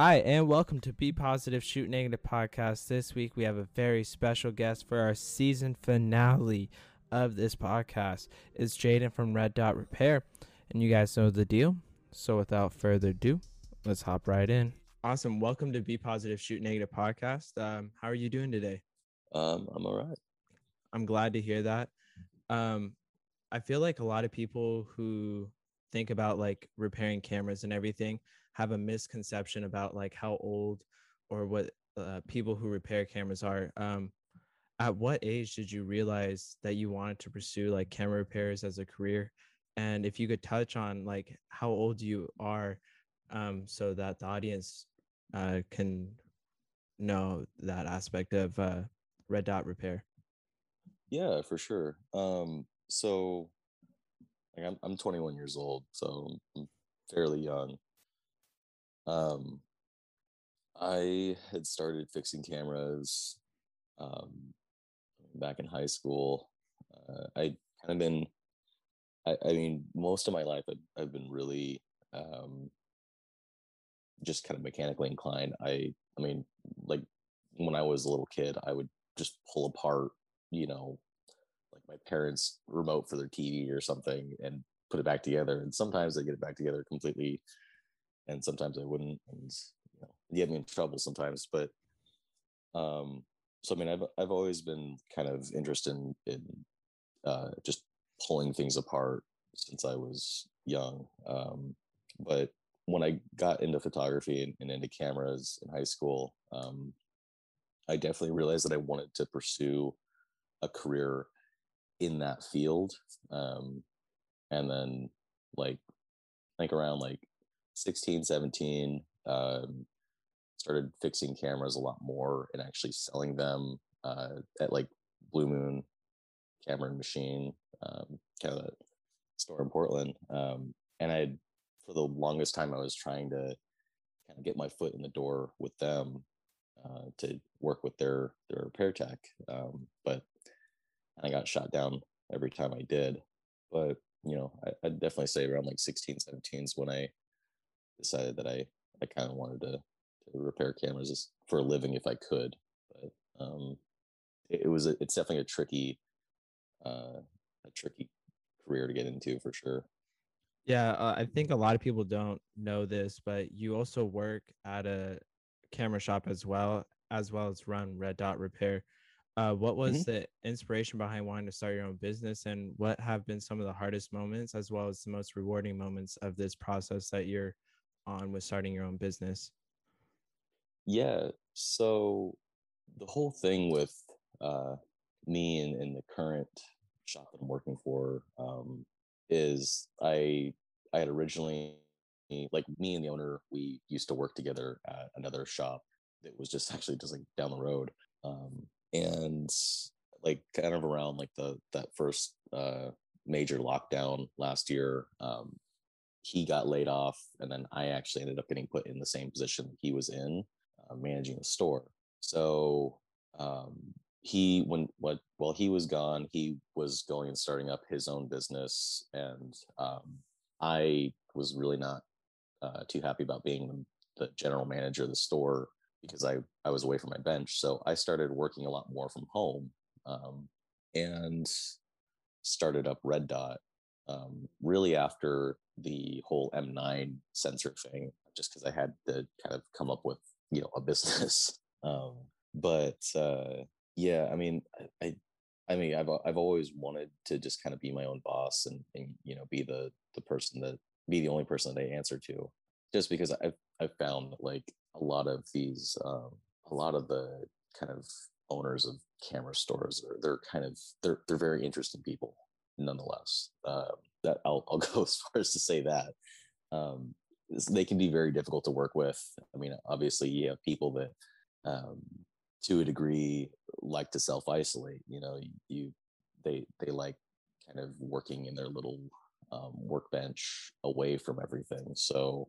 Hi, and welcome to Be Positive, Shoot Negative podcast. This week we have a very special guest for our season finale of this podcast. It's Jaden from Red Dot Repair, and you guys know the deal. So without further ado, let's hop right in. Awesome. Welcome to Be Positive, Shoot Negative podcast. Um, how are you doing today? Um, I'm all right. I'm glad to hear that. Um, I feel like a lot of people who think about like repairing cameras and everything have a misconception about like how old or what uh, people who repair cameras are. Um, at what age did you realize that you wanted to pursue like camera repairs as a career? And if you could touch on like how old you are, um, so that the audience uh, can know that aspect of uh, red dot repair. Yeah, for sure. Um, so like I'm I'm 21 years old, so I'm fairly young. Um, I had started fixing cameras um, back in high school. Uh, I kind of been, I, I, mean, most of my life I've, I've been really um, just kind of mechanically inclined. I, I mean, like when I was a little kid, I would just pull apart, you know, like my parents' remote for their TV or something and put it back together. And sometimes I get it back together completely and sometimes I wouldn't, and you know, get me in trouble sometimes. But um, so I mean, I've I've always been kind of interested in, in uh, just pulling things apart since I was young. Um, but when I got into photography and, and into cameras in high school, um, I definitely realized that I wanted to pursue a career in that field. Um, and then like think around like 16, 17, um, started fixing cameras a lot more and actually selling them uh, at like Blue Moon Camera and Machine, um, kind of store in Portland. Um, and I, for the longest time, I was trying to kind of get my foot in the door with them uh, to work with their their repair tech. Um, but I got shot down every time I did. But you know, I, I'd definitely say around like 16, 17 is when I decided that I I kind of wanted to, to repair cameras for a living if I could. But um, it, it was a, it's definitely a tricky uh, a tricky career to get into for sure. Yeah, uh, I think a lot of people don't know this, but you also work at a camera shop as well, as well as run Red Dot Repair. Uh, what was mm-hmm. the inspiration behind wanting to start your own business, and what have been some of the hardest moments, as well as the most rewarding moments of this process that you're on with starting your own business? Yeah. So the whole thing with uh, me and, and, the current shop that I'm working for um, is I I had originally like me and the owner we used to work together at another shop that was just actually just like down the road um, and like kind of around like the that first uh, major lockdown last year um, he got laid off, and then I actually ended up getting put in the same position he was in, uh, managing the store. So um, he, when what while he was gone, he was going and starting up his own business, and um, I was really not uh, too happy about being the, general manager of the store because I I was away from my bench. So I started working a lot more from home, um, and started up Red Dot um, really after the whole M9 sensor thing, just because I had to kind of come up with you know a business. Um, but uh, yeah, I mean, I, I, mean, I've I've always wanted to just kind of be my own boss and, and you know be the the person that be the only person that I answer to, just because I've I've found like a lot of these um, a lot of the kind of owners of camera stores are they're kind of they're they're very interesting people nonetheless. Uh, that I'll, I'll go as far as to say that um, they can be very difficult to work with. I mean, obviously, you have people that, um, to a degree, like to self isolate. You know, you they they like kind of working in their little um, workbench away from everything. So,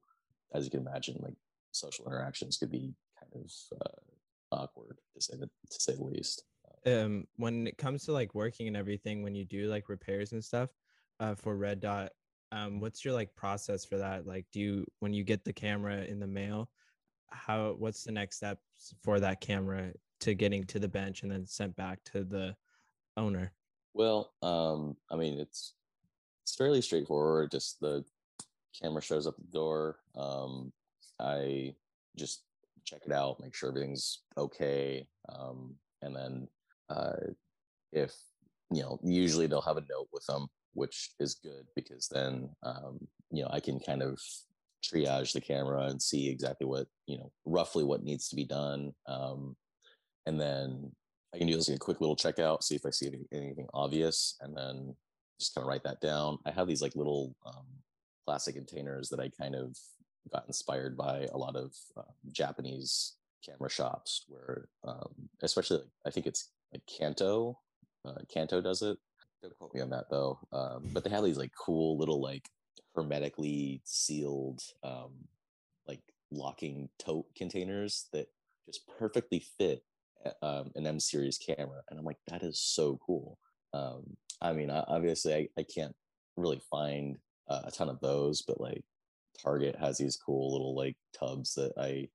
as you can imagine, like social interactions could be kind of uh, awkward to say the, to say the least um when it comes to like working and everything when you do like repairs and stuff uh for red dot um what's your like process for that like do you when you get the camera in the mail how what's the next steps for that camera to getting to the bench and then sent back to the owner? Well, um, I mean, it's it's fairly straightforward. Just the camera shows up the door. Um, I just check it out, make sure everything's okay, um, and then uh, if you know, usually they'll have a note with them, which is good because then um, you know I can kind of triage the camera and see exactly what you know roughly what needs to be done um, and then i can do like a quick little checkout see if i see any, anything obvious and then just kind of write that down. I have these like little um, plastic containers that i kind of got inspired by a lot of uh, japanese camera shops where um, especially like i think it's like kanto uh, kanto does it don't quote me on that though um, but they have these like cool little like hermetically sealed um, like locking tote containers that just perfectly fit eh, um, an M series camera, and I'm like, that is so cool. Um, I mean, obviously, I, I can't really find uh, a ton of those, but like Target has these cool little like tubs that I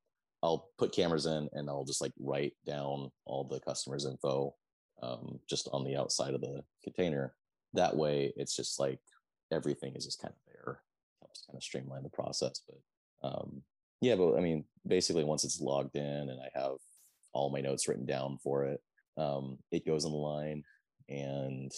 I'll put cameras in, and I'll just like write down all the customers' info um, just on the outside of the container. That way, it's just like everything is just kind of there. Helps kind of streamline the process. But um, yeah, but I mean, basically, once it's logged in and I have all my notes written down for it, um, it goes on the line and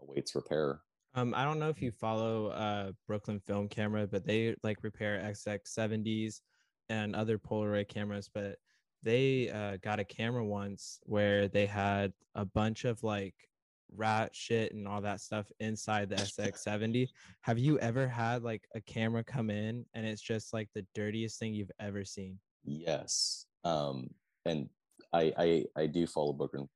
awaits repair. Um, I don't know if you follow uh, Brooklyn Film Camera, but they like repair SX70s and other Polaroid cameras. But they uh, got a camera once where they had a bunch of like rat shit and all that stuff inside the SX70. Have you ever had like a camera come in and it's just like the dirtiest thing you've ever seen? Yes. Um, and I, I, I do follow Brooklyn,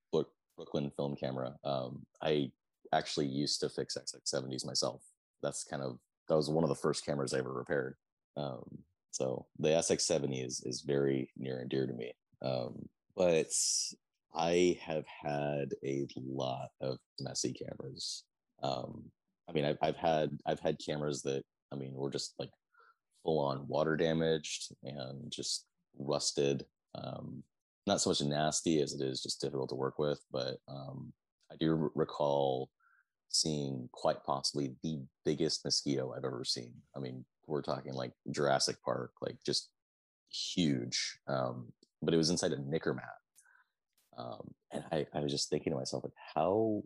Brooklyn film camera. Um, I actually used to fix SX70s myself. That's kind of, that was one of the first cameras I ever repaired. Um, so the SX70 is, is very near and dear to me. Um, but I have had a lot of messy cameras. Um, I mean, I've, I've had I've had cameras that I mean were just like full on water damaged and just rusted. Um, not so much nasty as it is just difficult to work with, but um, I do r- recall seeing quite possibly the biggest mosquito I've ever seen. I mean, we're talking like Jurassic Park, like just huge. Um, but it was inside a Nikkormat. Um, and I, I was just thinking to myself, like, how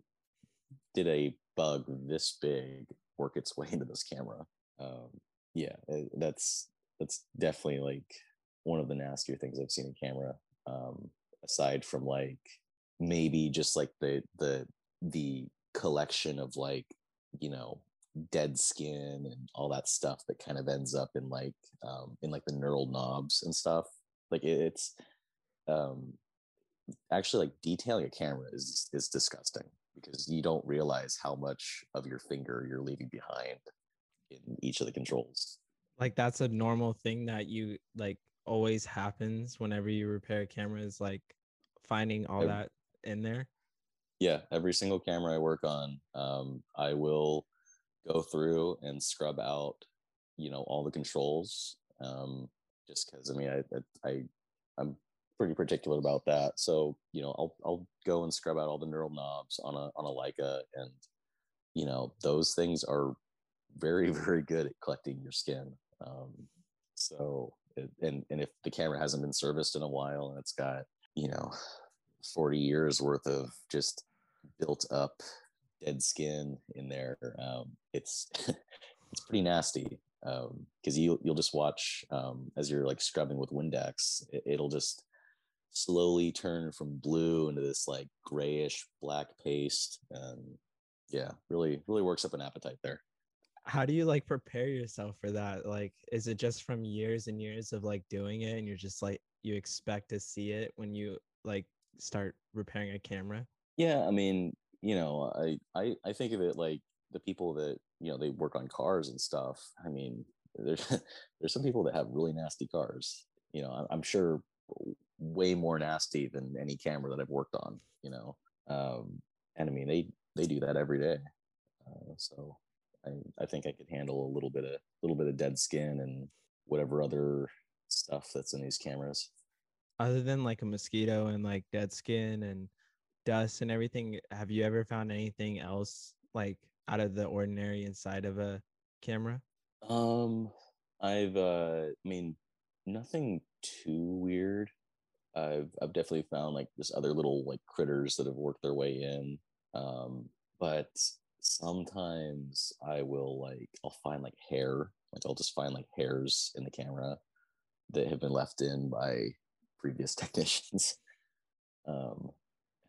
did a bug this big work its way into this camera? Um, yeah, eh, that's that's definitely like one of the nastier things I've seen in camera. Um, aside from like maybe just like the the the collection of like you know dead skin and all that stuff that kind of ends up in like um, in like the knurled knobs and stuff. Like it, it's um, actually like detailing a camera is is disgusting because you don't realize how much of your finger you're leaving behind in each of the controls. Like that's a normal thing that you like always happens whenever you repair cameras, like finding all every, that in there. Yeah, every single camera I work on, um, I will go through and scrub out, you know, all the controls. Um, just because I mean, I, I, I'm pretty particular about that. So you know, I'll I'll go and scrub out all the knurled knobs on a on a Leica, and you know, those things are very very good at collecting your skin. Um, so it, and and if the camera hasn't been serviced in a while and it's got you know 40 years worth of just built up dead skin in there um, it's it's pretty nasty because um, you you'll just watch um, as you're like scrubbing with Windex, it, will just slowly turn from blue into this like grayish black paste and yeah really really works up an appetite there. How do you like prepare yourself for that? Like is it just from years and years of like doing it and you're just like you expect to see it when you like start repairing a camera? Yeah i mean you know i i, I think of it like the people that you know they work on cars and stuff i mean there's there's some people that have really nasty cars you know i'm sure way more nasty than any camera that I've worked on, you know. Um, and I mean, they they do that every day. Uh, so I, I think I could handle a little bit of a little bit of dead skin and whatever other stuff that's in these cameras. Other than like a mosquito and like dead skin and dust and everything, have you ever found anything else like out of the ordinary inside of a camera? Um, I've uh, I mean, nothing too weird. I've I've definitely found like just other little like critters that have worked their way in. Um, but sometimes I will like I'll find like hair, like I'll just find like hairs in the camera that have been left in by previous technicians. um,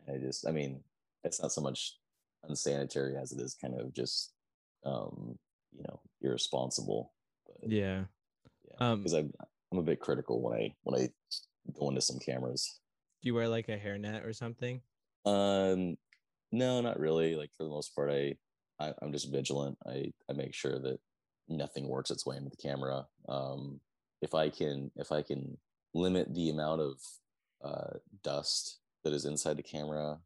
I just I mean, it's not so much unsanitary as it is kind of just um, you know, irresponsible. But Yeah. yeah, Um, because I'm I'm a bit critical when I when I go into some cameras. do you wear like a hairnet or something? Um, no, not really. Like for the most part, I, I I'm just vigilant. I I make sure that nothing works its way into the camera. Um, if I can if I can limit the amount of uh, dust that is inside the camera,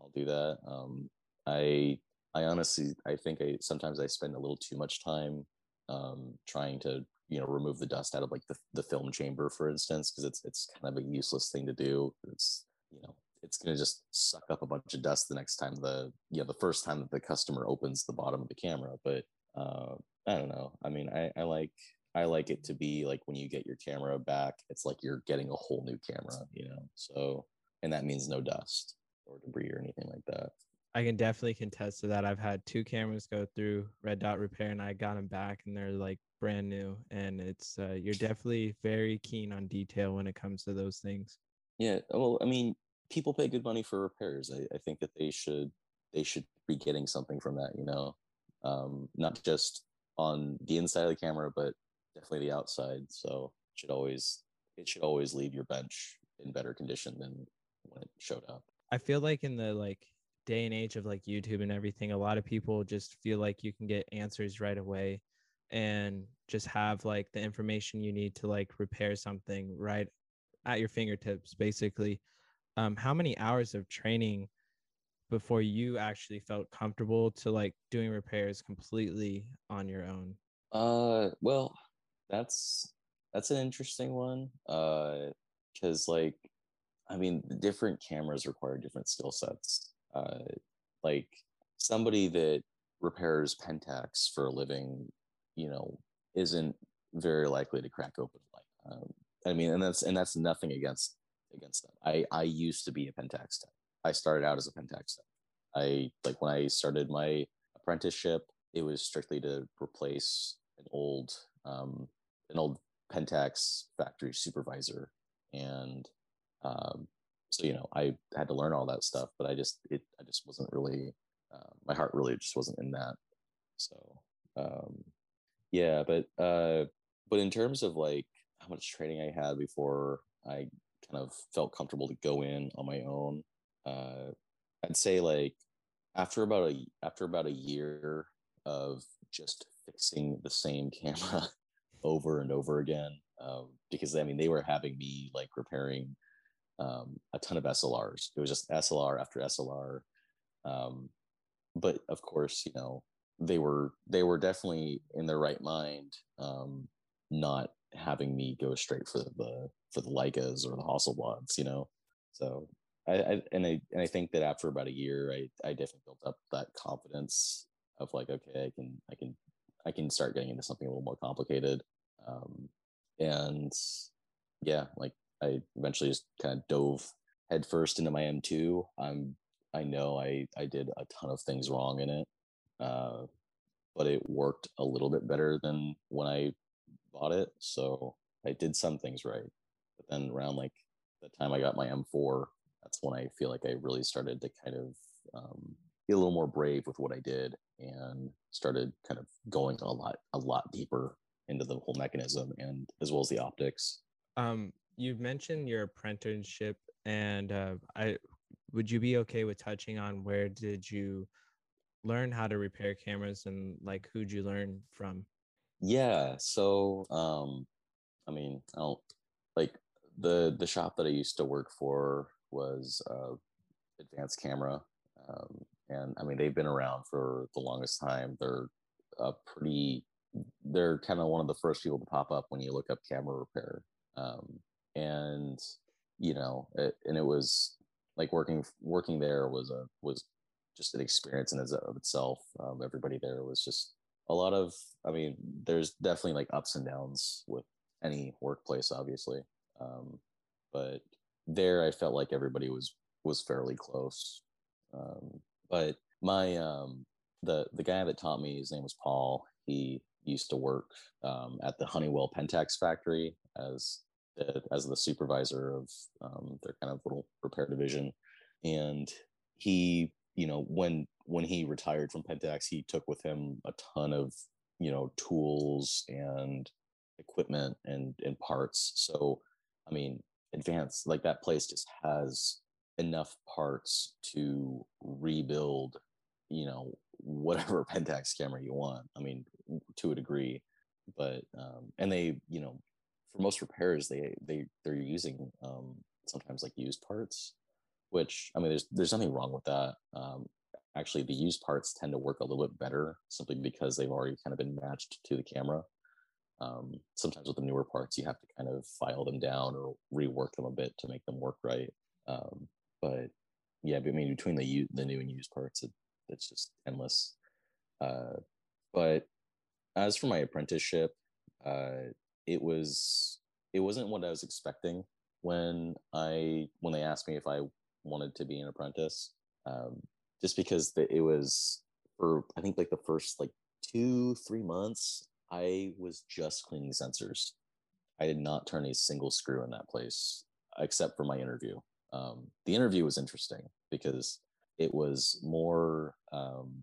I'll do that. Um, I I honestly I think I sometimes I spend a little too much time um, trying to you know remove the dust out of like the, the film chamber for instance because it's it's kind of a useless thing to do. It's you know it's going to just suck up a bunch of dust the next time the you know the first time that the customer opens the bottom of the camera but uh i don't know. I mean i i like i like it to be like when you get your camera back it's like you're getting a whole new camera you know? So and that means no dust or debris or anything like that I can definitely contest to that. I've had two cameras go through Red Dot Repair, and I got them back, and they're like brand new. And it's uh, you're definitely very keen on detail when it comes to those things. Yeah, well, I mean, people pay good money for repairs. I, I think that they should they should be getting something from that, you know, um, not just on the inside of the camera, but definitely the outside. So it should always it should always leave your bench in better condition than when it showed up. I feel like in the like day and age of like YouTube and everything, a lot of people just feel like you can get answers right away and just have like the information you need to like repair something right at your fingertips basically. Um how many hours of training before you actually felt comfortable to like doing repairs completely on your own? Uh, well, that's that's an interesting one. Uh, because like, I mean, different cameras require different skill sets. Uh, like somebody that repairs Pentax for a living, you know, isn't very likely to crack open like. Um, I mean, and that's and that's nothing against against them. I I used to be a Pentax tech. I started out as a Pentax tech. I like when I started my apprenticeship, it was strictly to replace an old um, an old Pentax factory supervisor, and um, so you know I had to learn all that stuff. But I just it I just wasn't really uh, my heart really just wasn't in that. So um, yeah, but uh, but in terms of like how much training I had before I kind of felt comfortable to go in on my own, uh, I'd say like after about a after about a year of just fixing the same camera over and over again um, because I mean they were having me like repairing um, a ton of SLRs. It was just SLR after SLR, um, but of course you know they were they were definitely in their right mind, um, not having me go straight for the for the Leicas or the Hasselblads, you know. So I, I and I and I think that after about a year, I I definitely built up that confidence of like, okay, I can I can I can start getting into something a little more complicated. Um, and yeah, like I eventually just kind of dove headfirst into my M2. I'm I know I I did a ton of things wrong in it, uh, but it worked a little bit better than when I bought it. So I did some things right. But then around like the time I got my M4, that's when I feel like I really started to kind of um, be a little more brave with what I did and started kind of going a lot a lot deeper into the whole mechanism and as well as the optics. Um, you mentioned your apprenticeship, and uh, I would you be okay with touching on where did you learn how to repair cameras and like who'd you learn from? Yeah, so um, I mean, I don't like the the shop that I used to work for was uh, Advanced Camera, um, and I mean they've been around for the longest time. They're a pretty they're kind of one of the first people to pop up when you look up camera repair. um, and you know, it, and it was like working working there was a was just an experience in of itself. Um, everybody there was just a lot of. I mean, there's definitely like ups and downs with any workplace, obviously, um, but there I felt like everybody was was fairly close. Um, but my um, the the guy that taught me, his name was Paul. He used to work um, at the Honeywell Pentax factory as as the supervisor of um, their kind of little repair division, and he, you know, when when he retired from Pentax, he took with him a ton of you know tools and equipment and and parts. So, I mean, advanced like that place just has enough parts to rebuild you know whatever pentax camera you want i mean to a degree but um and they you know for most repairs they they they're using um sometimes like used parts which i mean there's there's nothing wrong with that. Um actually the used parts tend to work a little bit better simply because they've already kind of been matched to the camera. Um, sometimes with the newer parts you have to kind of file them down or rework them a bit to make them work right. Um, but yeah i mean between the the new and used parts it, it's just endless. Uh, but as for my apprenticeship uh, it was it wasn't what i was expecting when i when they asked me if i wanted to be an apprentice um, just because the, it was for i think like the first like two three months i was just cleaning sensors. I did not turn a single screw in that place except for my interview. Um, the interview was interesting because it was more um,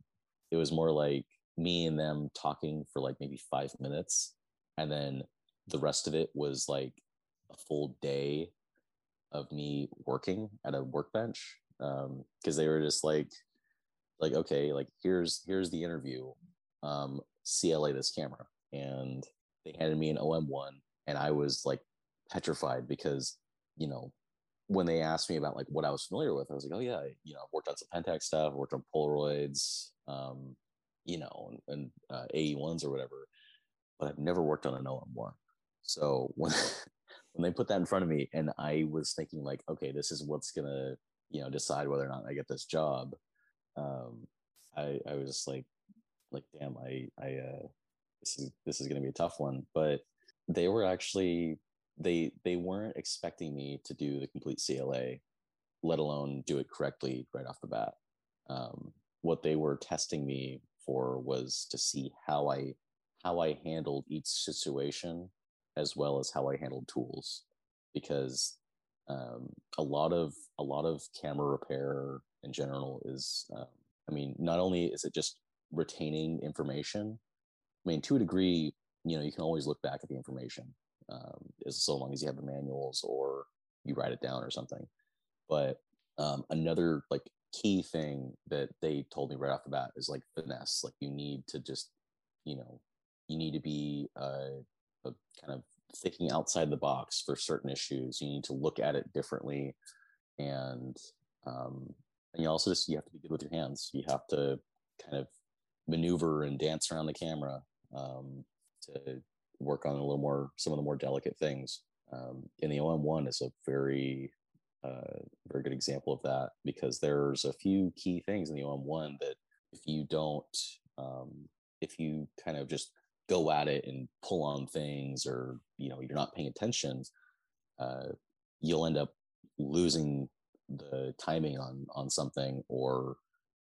it was more like me and them talking for like maybe five minutes and then the rest of it was like a full day of me working at a workbench because um, they were just like like okay like here's here's the interview um cla this camera and they handed me an om1 and i was like petrified because you know when they asked me about like what I was familiar with, I was like, oh yeah, you know, I've worked on some Pentax stuff, worked on Polaroids, um, you know, and, and uh, AE1s or whatever, but I've never worked on an OM1. So when when they put that in front of me, and I was thinking like, okay, this is what's gonna you know decide whether or not I get this job. Um, I I was just like, like damn, I I uh, this is this is gonna be a tough one, but they were actually they they weren't expecting me to do the complete CLA, let alone do it correctly right off the bat. Um, what they were testing me for was to see how I how I handled each situation as well as how I handled tools, because um, a lot of a lot of camera repair in general is, um, I mean, not only is it just retaining information. I mean, to a degree, you know, you can always look back at the information um, as so long as you have the manuals or you write it down or something. But um, another like key thing that they told me right off the bat is like finesse. Like you need to just, you know, you need to be uh, a kind of thinking outside the box for certain issues. You need to look at it differently, and um, and you also just you have to be good with your hands. You have to kind of maneuver and dance around the camera um, to work on a little more some of the more delicate things. Um, and the OM1 is a very uh, very good example of that because there's a few key things in the OM1 that if you don't um, if you kind of just go at it and pull on things or you know you're not paying attention uh, you'll end up losing the timing on on something or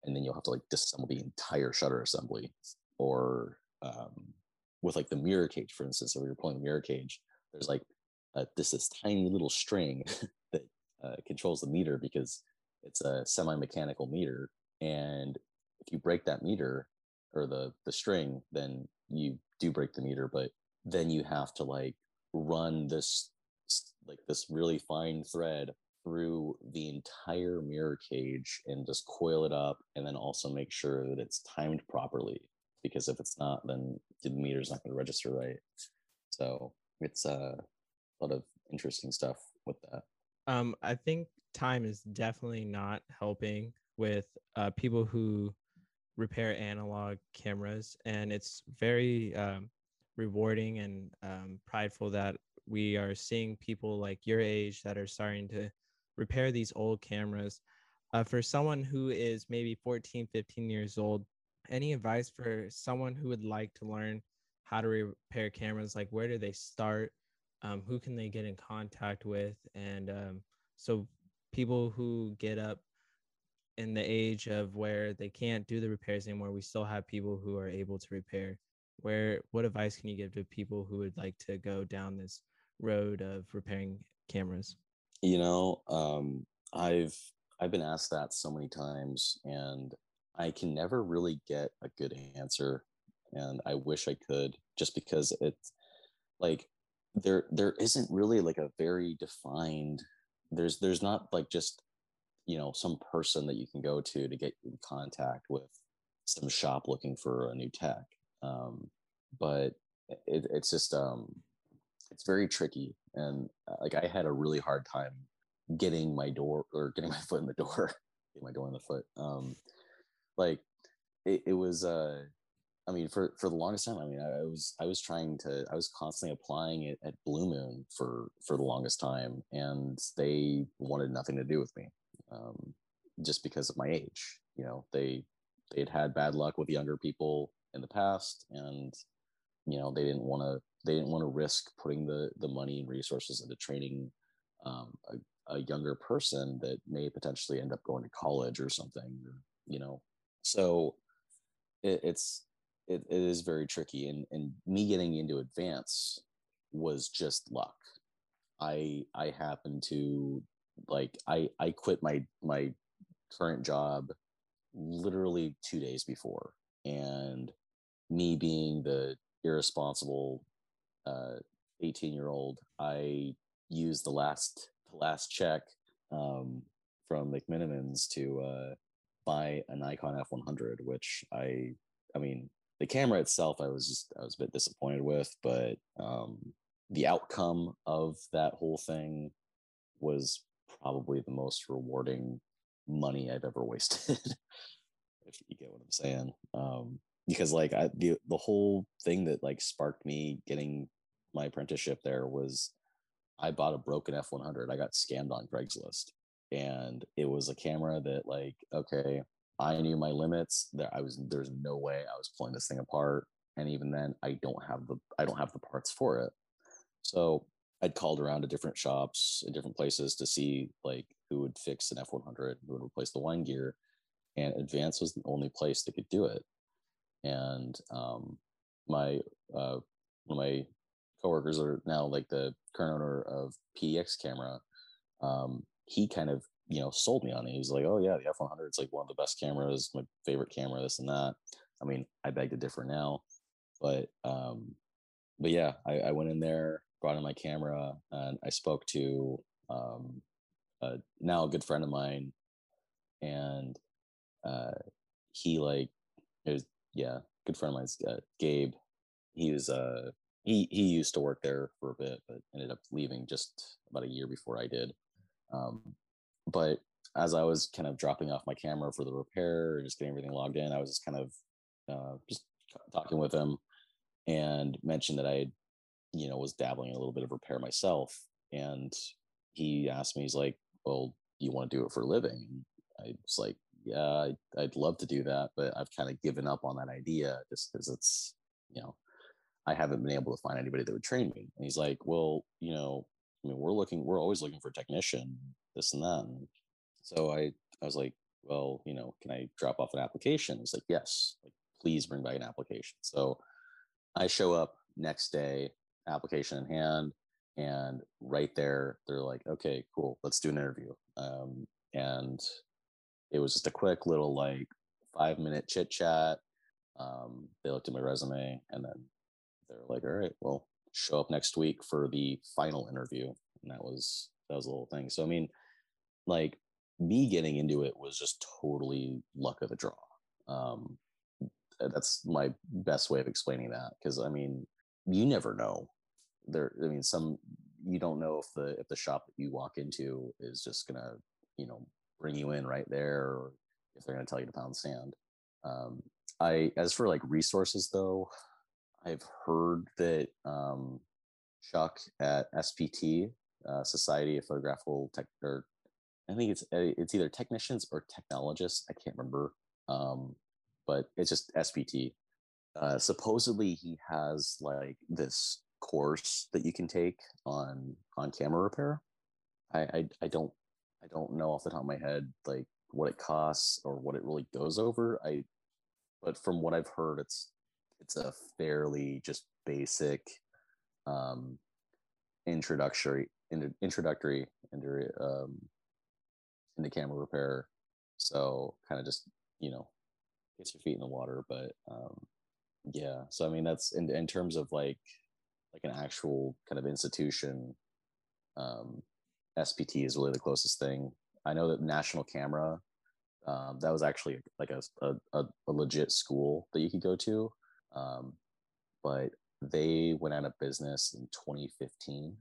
and then you'll have to like disassemble the entire shutter assembly or um, with like the mirror cage, for instance, or you're pulling the mirror cage, there's like uh, this this tiny little string that uh, controls the meter because it's a semi-mechanical meter, and if you break that meter or the the string, then you do break the meter, but then you have to like run this like this really fine thread through the entire mirror cage and just coil it up and then also make sure that it's timed properly because if it's not, then the meter's not going to register right. So it's a lot of interesting stuff with that. Um, I think time is definitely not helping with uh, people who repair analog cameras, and it's very um, rewarding and um, prideful that we are seeing people like your age that are starting to repair these old cameras. Uh, for someone who is maybe 14, 15 years old, any advice for someone who would like to learn how to repair cameras? Like, where do they start? Um, who can they get in contact with? And um, so, people who get up in the age of where they can't do the repairs anymore, we still have people who are able to repair. Where, what advice can you give to people who would like to go down this road of repairing cameras? You know, um, I've I've been asked that so many times, and I can never really get a good answer. And I wish I could, just because it's like there there isn't really like a very defined. There's there's not like just you know some person that you can go to to get in contact with some shop looking for a new tech. Um, but it, it's just um, it's very tricky and uh, like i had a really hard time getting my door or getting my foot in the door getting my door in the foot um like it, it was uh i mean for for the longest time i mean I, I was i was trying to i was constantly applying it at blue moon for for the longest time and they wanted nothing to do with me um just because of my age you know they they'd had bad luck with younger people in the past and you know they didn't want to they didn't want to risk putting the the money and resources into training um, a, a, younger person that may potentially end up going to college or something you know. So it, it's it, it is very tricky and and me getting into advance was just luck. I i happened to like i i quit my my current job literally two days before. And me being the irresponsible uh, 18 year old, I used the last the last check um, from McMenamins to uh, buy an Nikon F100, which I I mean the camera itself I was just I was a bit disappointed with, but um, the outcome of that whole thing was probably the most rewarding money I've ever wasted. if you get what I'm saying. Um, because like I, the the whole thing that like sparked me getting my apprenticeship there was I bought a broken F100. I got scammed on Craigslist, and it was a camera that like okay, I knew my limits. That I was there's no way I was pulling this thing apart, and even then I don't have the I don't have the parts for it. So I'd called around to different shops in different places to see like who would fix an F100, who would replace the wine gear, and Advance was the only place that could do it and um, my uh, one of my coworkers are now like the current owner of PDX camera. Um, he kind of you know sold me on it. He's like, oh yeah, the F100 is like one of the best cameras, my favorite camera, this and that. I mean, I beg to differ now, but um, but yeah, I, I went in there, brought in my camera, and I spoke to um, now a good friend of mine, and uh, he like it was yeah, good friend of mine's uh, Gabe. He was uh he he used to work there for a bit, but ended up leaving just about a year before I did. Um, but as I was kind of dropping off my camera for the repair and just getting everything logged in, I was just kind of uh, just talking with him and mentioned that I, you know, was dabbling in a little bit of repair myself. And he asked me, he's like, "Well, you want to do it for a living?" And I was like, yeah, I'd love to do that, but I've kind of given up on that idea just because it's, you know, I haven't been able to find anybody that would train me. And he's like, well, you know, I mean, we're looking, we're always looking for a technician, this and that. And so I, I was like, well, you know, can I drop off an application? He's like, yes, like, please bring back an application. So I show up next day, application in hand, and right there, they're like, okay, cool, let's do an interview. Um, and it was just a quick little like five minute chit chat. Um, they looked at my resume and then they're like, all right, well, show up next week for the final interview. And that was that was a little thing. So I mean, like me getting into it was just totally luck of the draw. Um, that's my best way of explaining that because I mean, you never know. There, I mean, some you don't know if the if the shop that you walk into is just gonna you know bring you in right there or if they're to tell you to pound sand. Um, I, as for like resources though, I've heard that um, Chuck at SPT, uh, Society of Photographical Tech, or I think it's uh, it's either technicians or technologists. I can't remember, um, but it's just SPT. Uh, supposedly, he has like this course that you can take on on camera repair. I, I I don't I don't know off the top of my head like what it costs or what it really goes over. I but from what I've heard, it's it's a fairly just basic um, introductory in, introductory into um, into camera repair. So kind of just you know gets your feet in the water. But um, yeah, so I mean that's in in terms of like like an actual kind of institution. Um, SPT is really the closest thing. I know that National Camera, um, that was actually like a, a, a legit school that you could go to. Um, but they went out of business in 2015.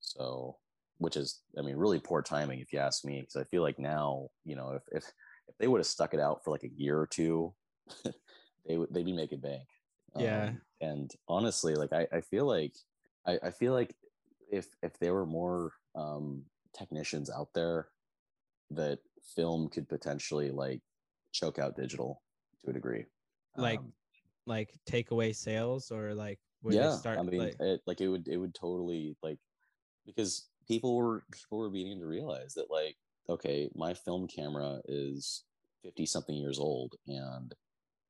So, which is, I mean, really poor timing if you ask me, because I feel like now, you know, if, if, if they would have stuck it out for like a year or two, they would, they'd be making bank. Yeah. Um, and honestly, like, I, I feel like, I, I feel like if, if there were more um, technicians out there that film could potentially like choke out digital to a degree. Like, um, like take away sales or like would yeah, start, I mean, like, it, like it would, it would totally like, because people were, people were beginning to realize that like, okay, my film camera is 50 something years old and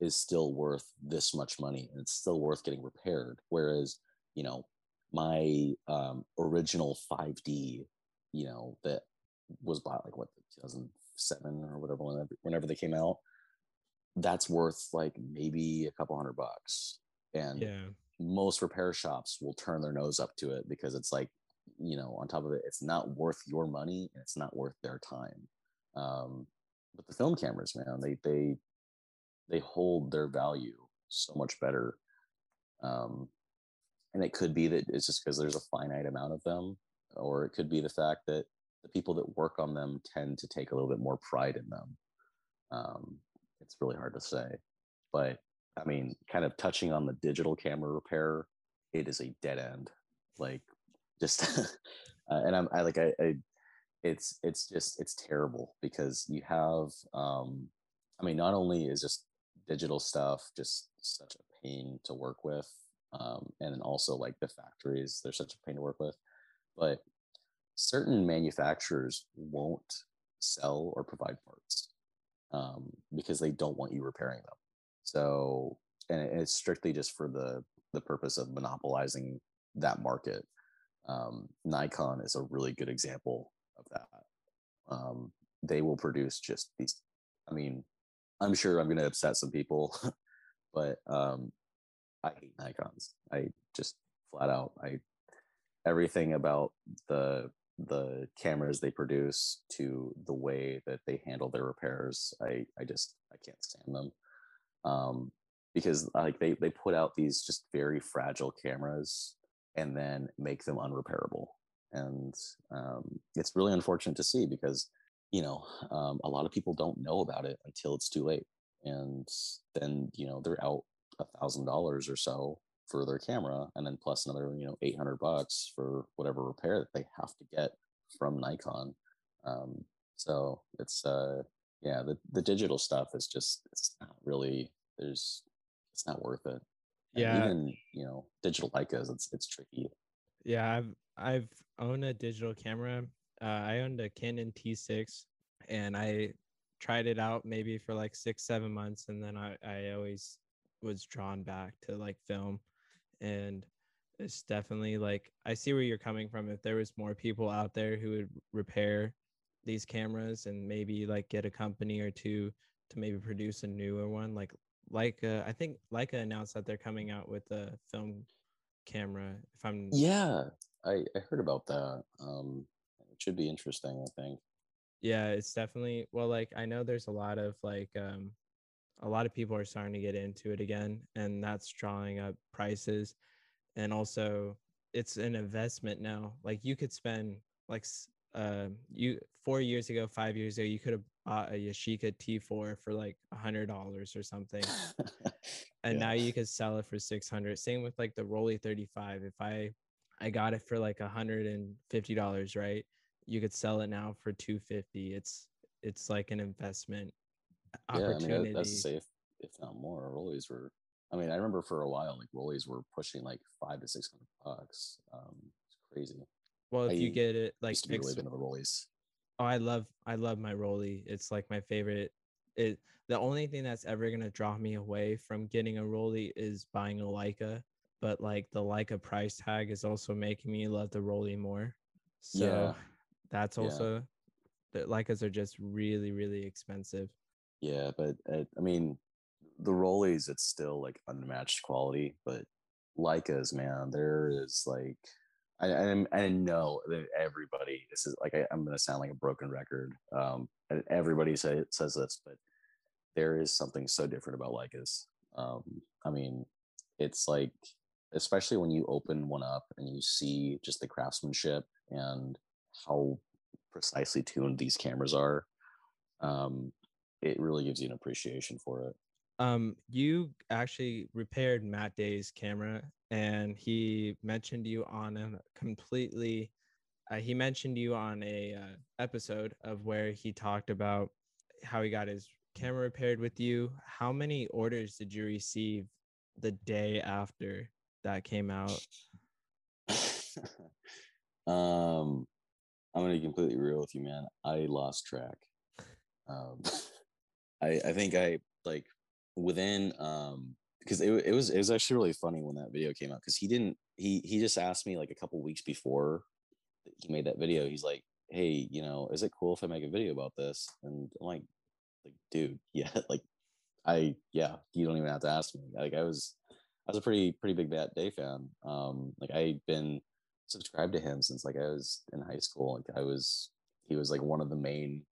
is still worth this much money and it's still worth getting repaired. Whereas, you know, my um, original 5D, you know, that was bought like what 2007 or whatever whenever, whenever they came out, that's worth like maybe a couple hundred bucks. And yeah. most repair shops will turn their nose up to it because it's like, you know, on top of it, it's not worth your money and it's not worth their time. Um, but the film cameras, man, they they they hold their value so much better. Um, and it could be that it's just because there's a finite amount of them or it could be the fact that the people that work on them tend to take a little bit more pride in them. Um, it's really hard to say. But i mean kind of touching on the digital camera repair it is a dead end. Like just uh, and i'm i like I, I it's it's just it's terrible because you have um i mean not only is just digital stuff just such a pain to work with um, and also like the factories they're such a pain to work with. But certain manufacturers won't sell or provide parts um, because they don't want you repairing them. So and it's strictly just for the the purpose of monopolizing that market. Um, nikon is a really good example of that. Um, they will produce just these i mean i'm sure i'm going to upset some people but um, I hate Nikons. I just flat out I everything about the the cameras they produce to the way that they handle their repairs. I I just I can't stand them. Um because like they they put out these just very fragile cameras and then make them unrepairable. And um, it's really unfortunate to see because you know um, a lot of people don't know about it until it's too late and then you know they're out a thousand dollars or so for their camera and then plus another you know 800 bucks for whatever repair that they have to get from nikon um, so it's uh yeah the, the digital stuff is just it's not really there's it's not worth it and yeah. even you know digital leicas it's it's tricky. Yeah i've i've owned a digital camera uh, i owned a canon t6 and i tried it out maybe for like six seven months and then i i always was drawn back to like film and it's definitely like I see where you're coming from. If there was more people out there who would repair these cameras and maybe like get a company or two to maybe produce a newer one, like like uh, I think Leica announced that they're coming out with a film camera. If I'm yeah, I I heard about that. Um, should be interesting. I think. Yeah, it's definitely well. Like I know there's a lot of like um a lot of people are starting to get into it again and that's drawing up prices and also it's an investment now like you could spend like uh you four years ago five years ago you could have bought a yashica t4 for like a hundred dollars or something and yeah. now you could sell it for 600 same with like the Rollei 35 if i I got it for like a hundred and fifty dollars, right? You could sell it now for two fifty. It's it's like an investment opportunity. Yeah, I mean that's safe, if not more. Rolleis were. I mean, I remember for a while, like Rolleis were pushing like five to six hundred bucks. Um, it's crazy. Well, if I you get it like used to be really into Rolleis. Oh, I love I love my Rollei. It's like my favorite. It the only thing that's ever gonna draw me away from getting a Rollei is buying a Leica, but like the Leica price tag is also making me love the Rollei more. So Yeah. That's Yeah. also the Leicas are just really really expensive. Yeah, but uh, I mean, the Rolleis, it's still like unmatched quality. But Leicas, man, there is like, I I, I know that everybody. This is like I, I'm gonna sound like a broken record. Um, and everybody say says this, but there is something so different about Leicas. Um, I mean, it's like, especially when you open one up and you see just the craftsmanship and how precisely tuned these cameras are. Um, it really gives you an appreciation for it. Um, you actually repaired Matt Day's camera, and he mentioned you on a completely. Uh, he mentioned you on a uh, episode of where he talked about how he got his camera repaired with you. How many orders did you receive the day after that came out? um, I'm gonna be completely real with you, man. I lost track. Um, I I think I like within um because it, it was it was actually really funny when that video came out because he didn't he he just asked me like a couple weeks before he made that video. He's like, hey, you know, is it cool if I make a video about this? And I'm like, like, dude, yeah, like I yeah, you don't even have to ask me. Like I was I was a pretty pretty big Matt Day fan. Um, like I'd been subscribed to him since like I was in high school. Like I was he was like one of the main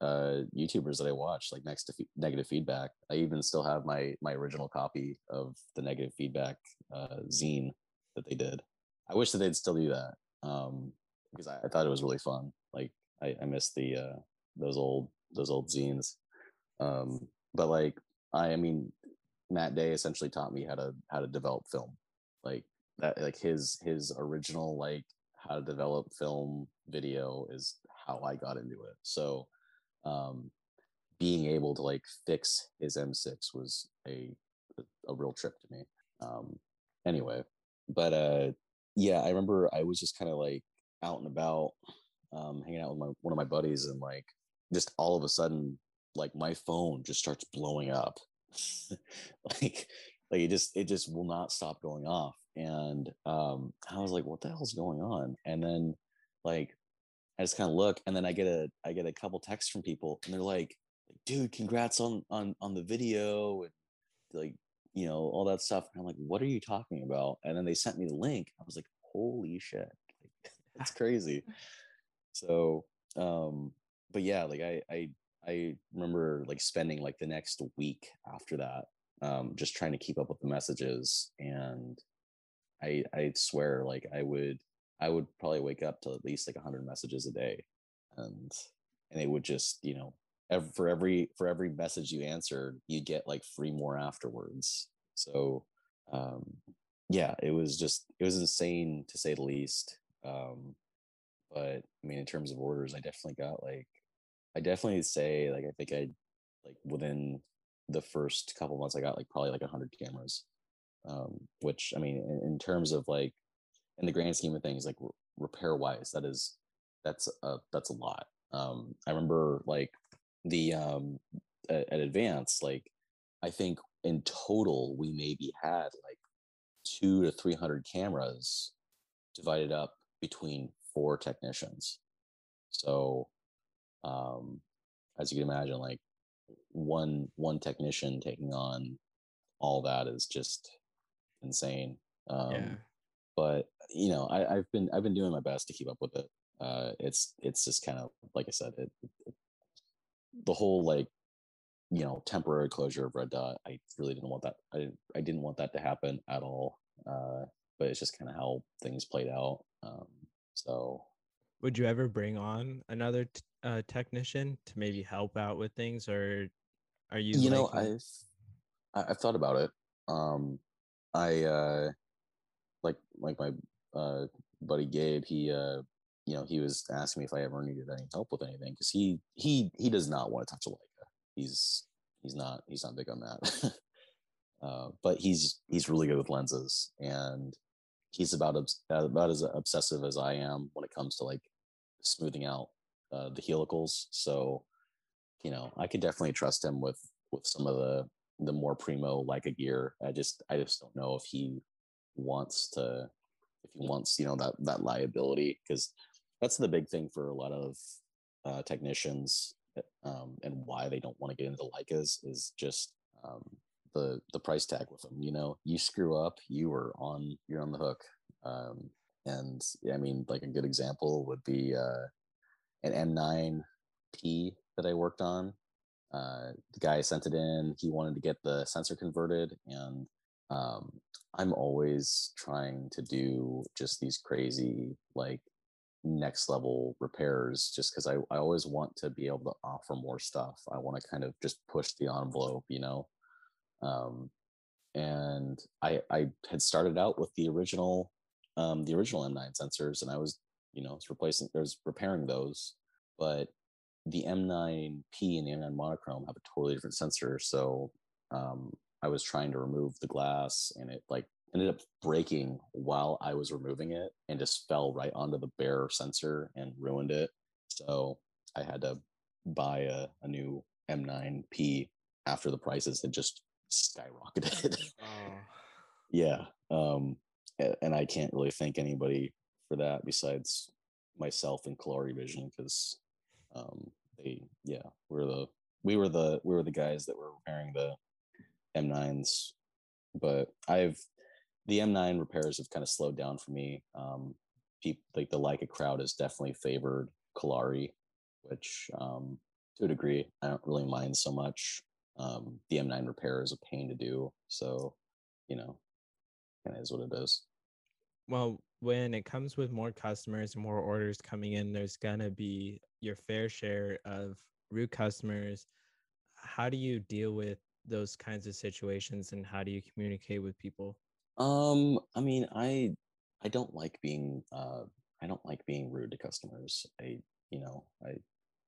uh YouTubers that I watched. Like next to negative feedback, I even still have my my original copy of the negative feedback uh, zine that they did. I wish that they'd still do that um, because I, I thought it was really fun. Like I, I miss the uh, those old those old zines. Um, but like I, I mean, Matt Day essentially taught me how to how to develop film. Like that, like his his original like how to develop film video is how I got into it. So um, being able to like fix his M6 was a a real trip to me. Um, anyway, but uh, yeah, I remember I was just kind of like out and about, um, hanging out with my one of my buddies, and like just all of a sudden, like my phone just starts blowing up, like like it just it just will not stop going off, and um, I was like, what the hell's going on? And then like I just kind of look, and then I get a I get a couple texts from people, and they're like, "Dude, congrats on on on the video," and like you know all that stuff. And I'm like, "What are you talking about?" And then they sent me the link. I was like, "Holy shit, like, that's crazy!" So, um, but yeah, like I I I remember like spending like the next week after that, um, just trying to keep up with the messages, and I I swear like I would I would probably wake up to at least like 100 messages a day and and they would just you know ev- for every for every message you answered you get like three more afterwards. So um yeah it was just it was insane to say the least um but i mean in terms of orders i definitely got like i definitely say like i think i like within the first couple months i got like probably like 100 cameras um which i mean in, in terms of like in the grand scheme of things, like r- repair wise, that is that's a that's a lot. Um, I remember like the um at, at Advance, like I think in total we maybe had like two to three hundred cameras divided up between four technicians. So um as you can imagine, like one one technician taking on all that is just insane. Um yeah. but you know I, i've been i've been doing my best to keep up with it uh it's it's just kind of like i said it, it the whole like you know temporary closure of red dot i really didn't want that i didn't i didn't want that to happen at all uh but it's just kind of how things played out um so Would you ever bring on another t- uh, technician to maybe help out with things, or are you? you know i've i've thought about it um i uh like like my uh buddy Gabe, he uh, you know, he was asking me if I ever needed any help with anything because he he he does not want to touch a Leica. He's he's not he's not big on that. uh, but he's he's really good with lenses, and he's about about as obsessive as I am when it comes to like smoothing out uh, the helicals. So, you know, I could definitely trust him with with some of the the more primo like a gear. I just I just don't know if he wants to if he wants you know that that liability because that's the big thing for a lot of uh, technicians um, and why they don't want to get into Leicas is just um, the the price tag with them. You know, you screw up, you are on you're on the hook. Um, and I mean, like a good example would be uh, an M9P that I worked on. Uh, the guy sent it in. He wanted to get the sensor converted, and um, I'm always trying to do just these crazy like next level repairs just because I, I always want to be able to offer more stuff i want to kind of just push the envelope you know um, and i i had started out with the original um, the original m9 sensors and i was you know was replacing there's repairing those but the m9p and the m9 monochrome have a totally different sensor so um, i was trying to remove the glass and it like ended up breaking while I was removing it and just fell right onto the bare sensor and ruined it. So I had to buy a, a new M9P after the prices had just skyrocketed. Oh. yeah. Um, and I can't really thank anybody for that besides myself and Kolari Vision because um, they, yeah, we're the we were the we were the guys that were repairing the M9s. But I've the M9 repairs have kind of slowed down for me. Um, people like the Leica crowd has definitely favored Kolari, which um, to a degree I don't really mind so much. Um, the M9 repair is a pain to do, so you know, kind of is what it is. Well, when it comes with more customers and more orders coming in, there's gonna be your fair share of rude customers. How do you deal with those kinds of situations, and how do you communicate with people? Um, I mean, I I don't like being uh I don't like being rude to customers. I you know, I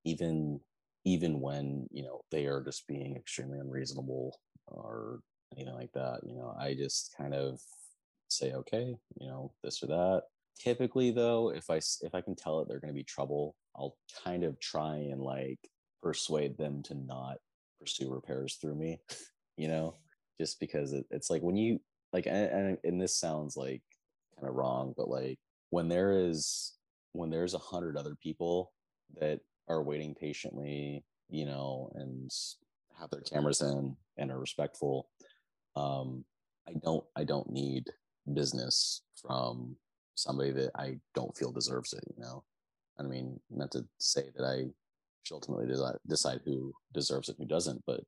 even even when, you know, they are just being extremely unreasonable or anything like that, you know, I just kind of say okay, you know, this or that. Typically though, if I if I can tell that they're going to be trouble, I'll kind of try and like persuade them to not pursue repairs through me, you know, just because it, it's like when you like and, and this sounds like kind of wrong but like when there is when there's a hundred other people that are waiting patiently you know and have their cameras in and are respectful um i don't i don't need business from somebody that i don't feel deserves it you know i mean not to say that i should ultimately decide who deserves it and who doesn't but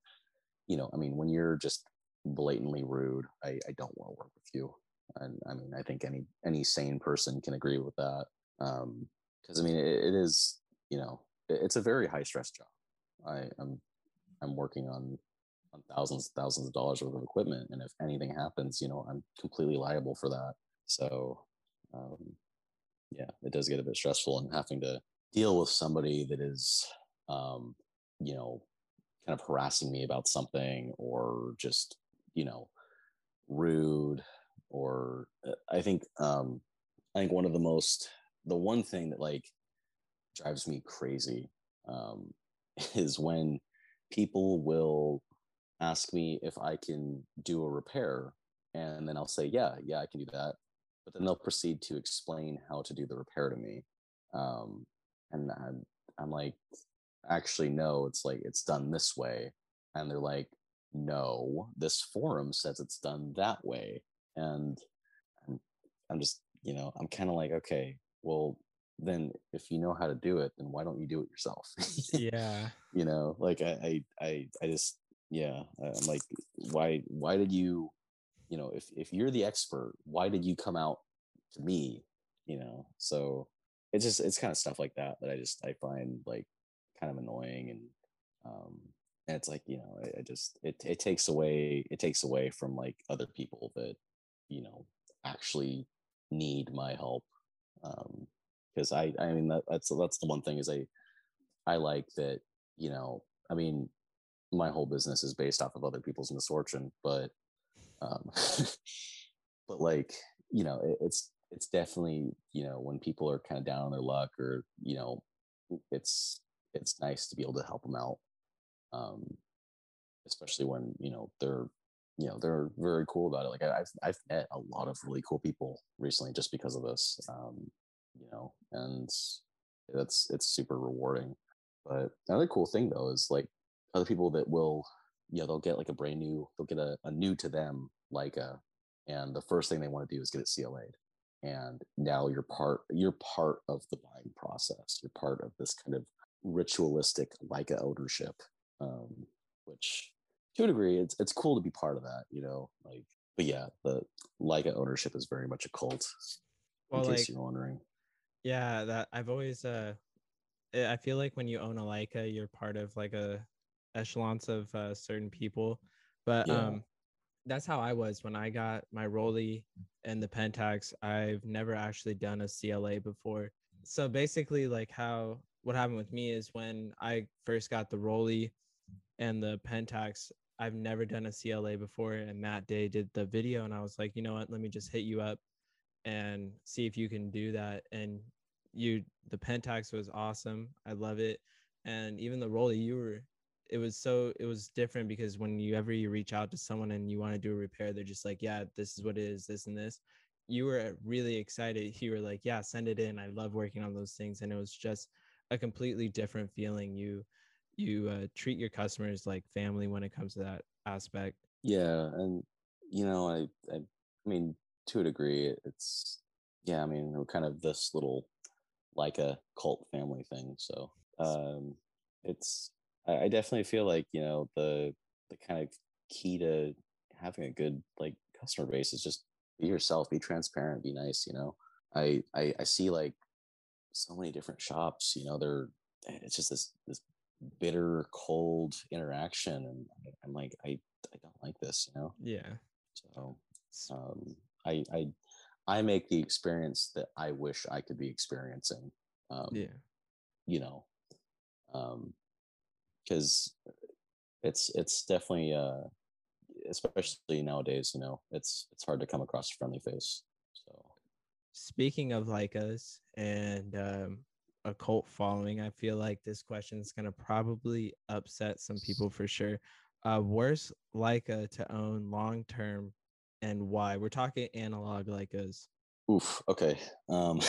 you know i mean when you're just blatantly rude, I, I don't want to work with you. And I mean, I think any any sane person can agree with that. Um, because I mean, it, it is you know, it, it's a very high stress job. I, I'm I'm working on on thousands thousands of dollars worth of equipment, and if anything happens, you know, I'm completely liable for that. So, um, yeah, it does get a bit stressful, and having to deal with somebody that is, um, you know, kind of harassing me about something or just you know rude or i think um i think one of the most the one thing that like drives me crazy um is when people will ask me if i can do a repair and then i'll say yeah yeah i can do that but then they'll proceed to explain how to do the repair to me um and i'm, I'm like actually no it's like it's done this way and they're like no, this forum says it's done that way. And I'm, I'm just, you know, I'm kind of like, okay, well, then if you know how to do it, then why don't you do it yourself? yeah. You know, like I, I, I, I just, yeah, I'm like, why, why did you, you know, if, if you're the expert, why did you come out to me? You know, so it's just, it's kind of stuff like that that I just, I find like kind of annoying and, um, and it's like you know I, I just it, it takes away it takes away from like other people that you know actually need my help um because I I mean that, that's that's the one thing is I I like that you know I mean my whole business is based off of other people's misfortune, but um, but like you know it, it's it's definitely you know when people are kind of down on their luck or you know it's it's nice to be able to help them out um especially when you know they're you know they're very cool about it. Like I, have i've met a lot of really cool people recently just because of this um you know and that's it's super rewarding. But another cool thing though is like other people that will you know they'll get like a brand new they'll get a, a new to them Leica and the first thing they want to do is get it CLA'd and now you're part you're part of the buying process. You're part of this kind of ritualistic Leica ownership um, which to a degree it's it's cool to be part of that you know like but yeah the Leica ownership is very much a cult well, in case like, you're wondering. Yeah that I've always uh I feel like when you own a Leica you're part of like a echelons of uh, certain people but yeah. um that's how I was when I got my Rollei and the Pentax. I've never actually done a CLA before. So basically, like how what happened with me is when I first got the Rollei and the Pentax, I've never done a CLA before. And Matt Day did the video, and I was like, you know what? Let me just hit you up and see if you can do that. And you, the Pentax was awesome. I love it. And even the Rollei, you were it was so it was different because when you ever you reach out to someone and you want to do a repair they're just like yeah this is what it is this and this. You were really excited you were like yeah send it in i love working on those things and it was just a completely different feeling. You you uh, treat your customers like family when it comes to that aspect. Yeah and you know i i, I mean to a degree it's yeah i mean we're kind of this little like a cult family thing so um it's I, definitely feel like you know the the kind of key to having a good like customer base is just be yourself, be transparent, be nice. You know, I I, I see like so many different shops. You know, they're eh, it's just this this bitter, cold interaction, and I'm like, I I don't like this. You know. Yeah. So um, I I I make the experience that I wish I could be experiencing. Um, yeah. You know, um, because it's it's definitely uh especially nowadays you know it's it's hard to come across a friendly face so. Speaking of Leicas and um a cult following i feel like this question is going to probably upset some people for sure. Uh worst leica to own long term and why? We're talking analog leicas. Oof okay um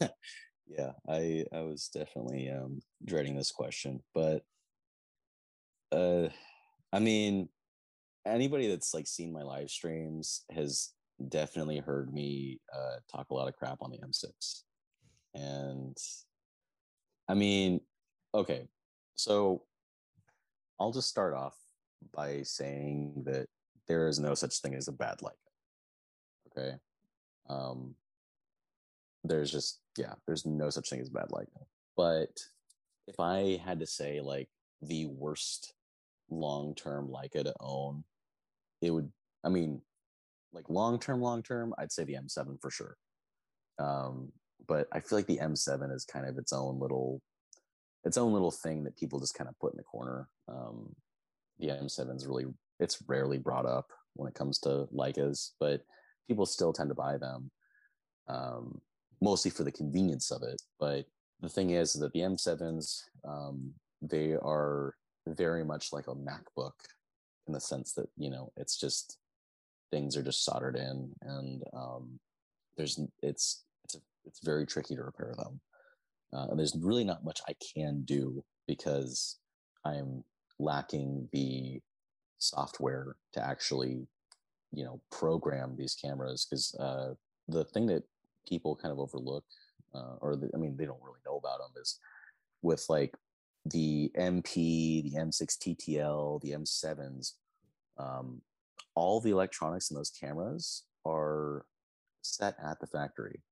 yeah i i was definitely um dreading this question but uh, I mean, anybody that's like seen my live streams has definitely heard me uh, talk a lot of crap on the M6. And I mean, okay, so I'll just start off by saying that there is no such thing as a bad Leica. Okay. Um, there's just, yeah, there's no such thing as bad Leica. But if I had to say like the worst long term Leica to own, it would. I mean, like long term, long term, I'd say the M7 for sure. Um, but I feel like the M7 is kind of its own little, its own little thing that people just kind of put in the corner. Um, the M7 is really, it's rarely brought up when it comes to Leicas, but people still tend to buy them, um, mostly for the convenience of it. But the thing is that the M7s, um, they are very much like a MacBook in the sense that you know it's just things are just soldered in, and um, there's it's it's it's very tricky to repair them. Uh, and there's really not much I can do because I'm lacking the software to actually you know program these cameras because uh, the thing that people kind of overlook uh, or the, i mean they don't really know about them is with like the MP, the M6 TTL, the M7s, um, all the electronics in those cameras are set at the factory.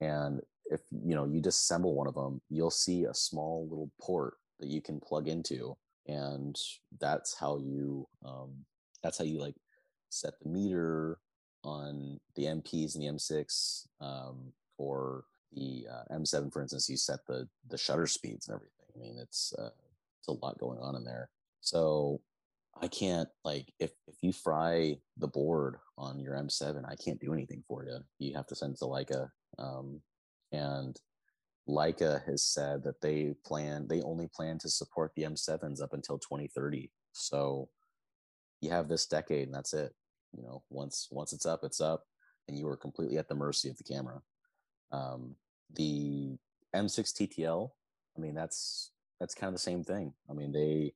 And if you know you disassemble one of them, you'll see a small little port that you can plug into, and that's how you um, that's how you like set the meter on the MPs and the M6, um, or the uh, M7, for instance, you set the the shutter speeds and everything. I mean, it's uh, it's a lot going on in there. So I can't like if if you fry the board on your M7, I can't do anything for you. You have to send it to Leica, um, and Leica has said that they plan they only plan to support the M7s up until 2030. So you have this decade, and that's it. You know, once once it's up, it's up, and you are completely at the mercy of the camera. Um, the M6 TTL, I mean, that's that's kind of the same thing. I mean, they,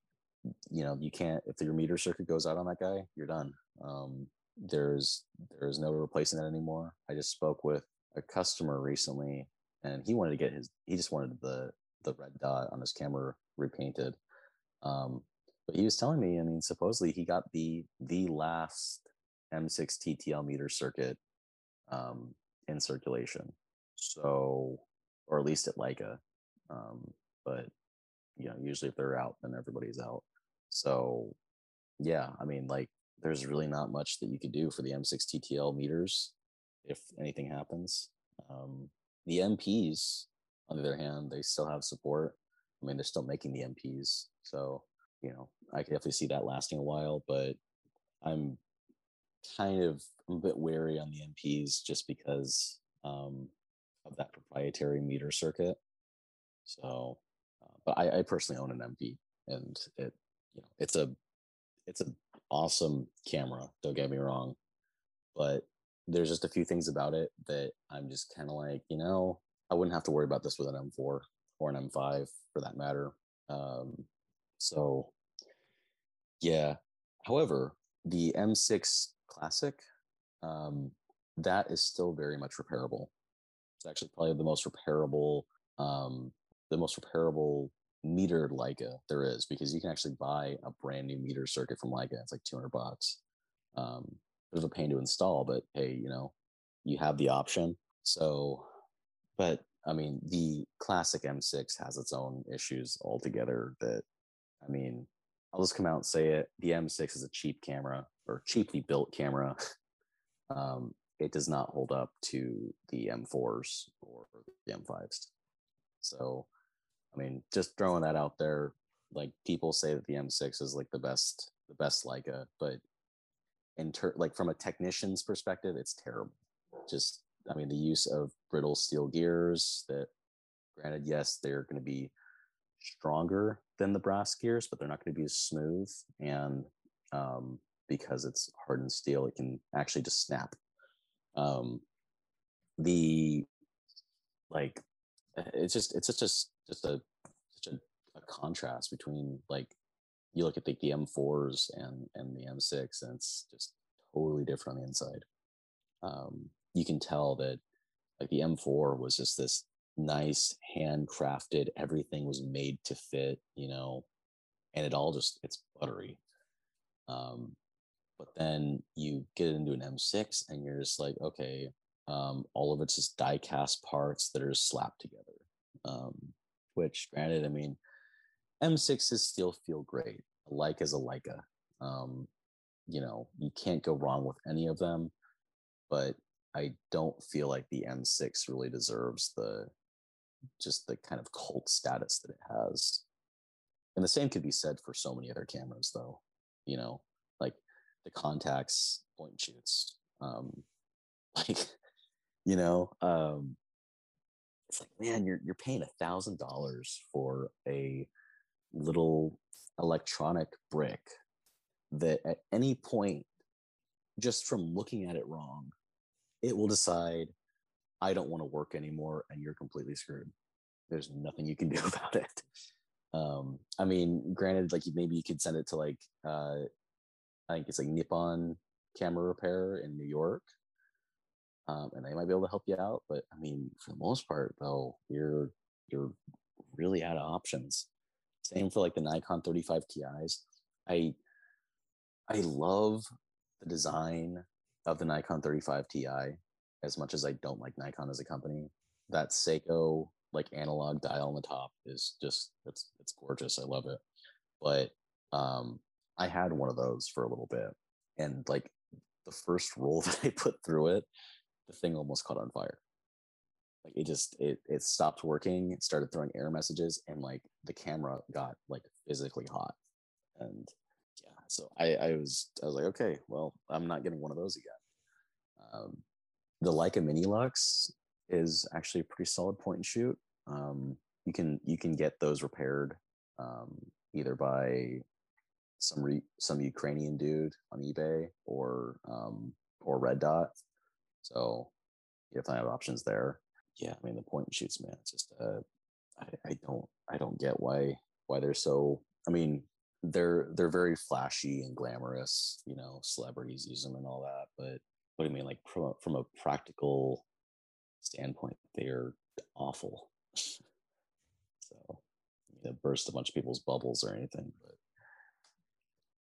you know, you can't if your meter circuit goes out on that guy, you're done. Um, there's there's no replacing that anymore. I just spoke with a customer recently, and he wanted to get his he just wanted the the red dot on his camera repainted. Um, but he was telling me, I mean, supposedly he got the the last M6 TTL meter circuit um, in circulation. So, or at least at Leica. Um, but you know, usually if they're out, then everybody's out. So, yeah, I mean, like, there's really not much that you could do for the M6 TTL meters if anything happens. Um, the MPs, on the other hand, they still have support. I mean, they're still making the MPs, so you know, I could definitely see that lasting a while. But I'm kind of a bit wary on the MPs just because um, of that proprietary meter circuit. So, uh, but I, I, personally own an MP, and it you know it's a it's an awesome camera. Don't get me wrong, but there's just a few things about it that I'm just kind of like you know I wouldn't have to worry about this with an M4 or an M5 for that matter. Um, so yeah. However, the M6 Classic, um, that is still very much repairable. It's actually probably the most repairable, um, the most repairable metered Leica there is because you can actually buy a brand new meter circuit from Leica. It's like 200 bucks. Um, of a pain to install, but hey, you know, you have the option. So, but I mean, the classic M6 has its own issues altogether that, I mean, I'll just come out and say it. The M6 is a cheap camera or cheaply built camera. Um, it does not hold up to the M4s or the M5s. So, I mean, just throwing that out there, like people say that the M6 is like the best, the best Leica, but in ter- like from a technician's perspective, it's terrible. Just, I mean, the use of brittle steel gears that, granted, yes, they're going to be stronger than the brass gears, but they're not going to be as smooth. And um, because it's hardened steel, it can actually just snap. Um, the like, it's just it's just just a such a, a contrast between like you look at the, the M4s and and the M6, and it's just totally different on the inside. Um, you can tell that like the M4 was just this nice handcrafted everything was made to fit you know and it all just it's buttery um but then you get into an m6 and you're just like okay um all of it's just die cast parts that are slapped together um which granted i mean m6s still feel great a Leica is a Leica um you know you can't go wrong with any of them but I don't feel like the M6 really deserves the just the kind of cult status that it has. And the same could be said for so many other cameras, though. You know, like the Contax point shoots. Um, like, you know, um, it's like, man, you're you're paying a thousand dollars for a little electronic brick that at any point, just from looking at it wrong, it will decide I don't want to work anymore and you're completely screwed. There's nothing you can do about it. Um, I mean, granted, like maybe you could send it to like uh, I think it's like Nippon Camera Repair in New York, um, and they might be able to help you out. But I mean, for the most part, though, you're you're really out of options. Same for like the Nikon 35 Ti's. I I love the design of the Nikon 35 Ti as much as I don't like Nikon as a company. That Seiko like analog dial on the top is just it's it's gorgeous. I love it. But um I had one of those for a little bit and like the first roll that I put through it, the thing almost caught on fire. like it just it it stopped working started throwing error messages and like the camera got like physically hot and yeah so i i was i was like okay well i'm not getting one of those again um, the leica mini lux is actually a pretty solid point and shoot um, you can you can get those repaired um, either by some re- some Ukrainian dude on eBay or um, or Red Dot. So you definitely have options there. Yeah, I mean the point and shoots, man. It's just uh, I, I don't I don't get why why they're so. I mean they're they're very flashy and glamorous. You know, celebrities use them and all that. But what I mean, like from a, from a practical standpoint, they're awful. so mean, it burst a bunch of people's bubbles or anything, but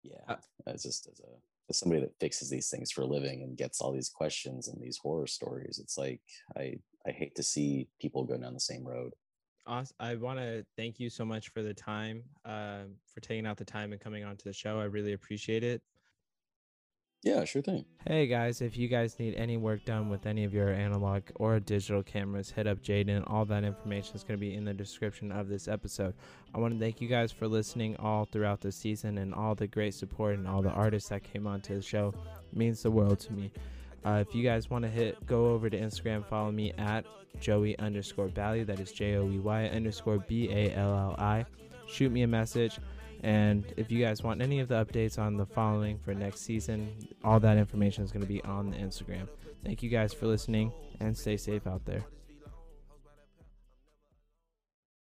yeah, uh, it's just as a as somebody that fixes these things for a living and gets all these questions and these horror stories, it's like I I hate to see people go down the same road. Awesome. I want to thank you so much for the time, uh, for taking out the time and coming onto the show. I really appreciate it. Yeah, sure thing. Hey guys, if you guys need any work done with any of your analog or digital cameras, hit up Jaden. All that information is going to be in the description of this episode. I want to thank you guys for listening all throughout the season and all the great support and all the artists that came onto the show. It means the world to me. Uh, if you guys want to hit, go over to Instagram, follow me at Joey underscore Balli. That is J O E Y underscore B A L L I. Shoot me a message. And if you guys want any of the updates on the following for next season, all that information is going to be on the Instagram. Thank you guys for listening and stay safe out there.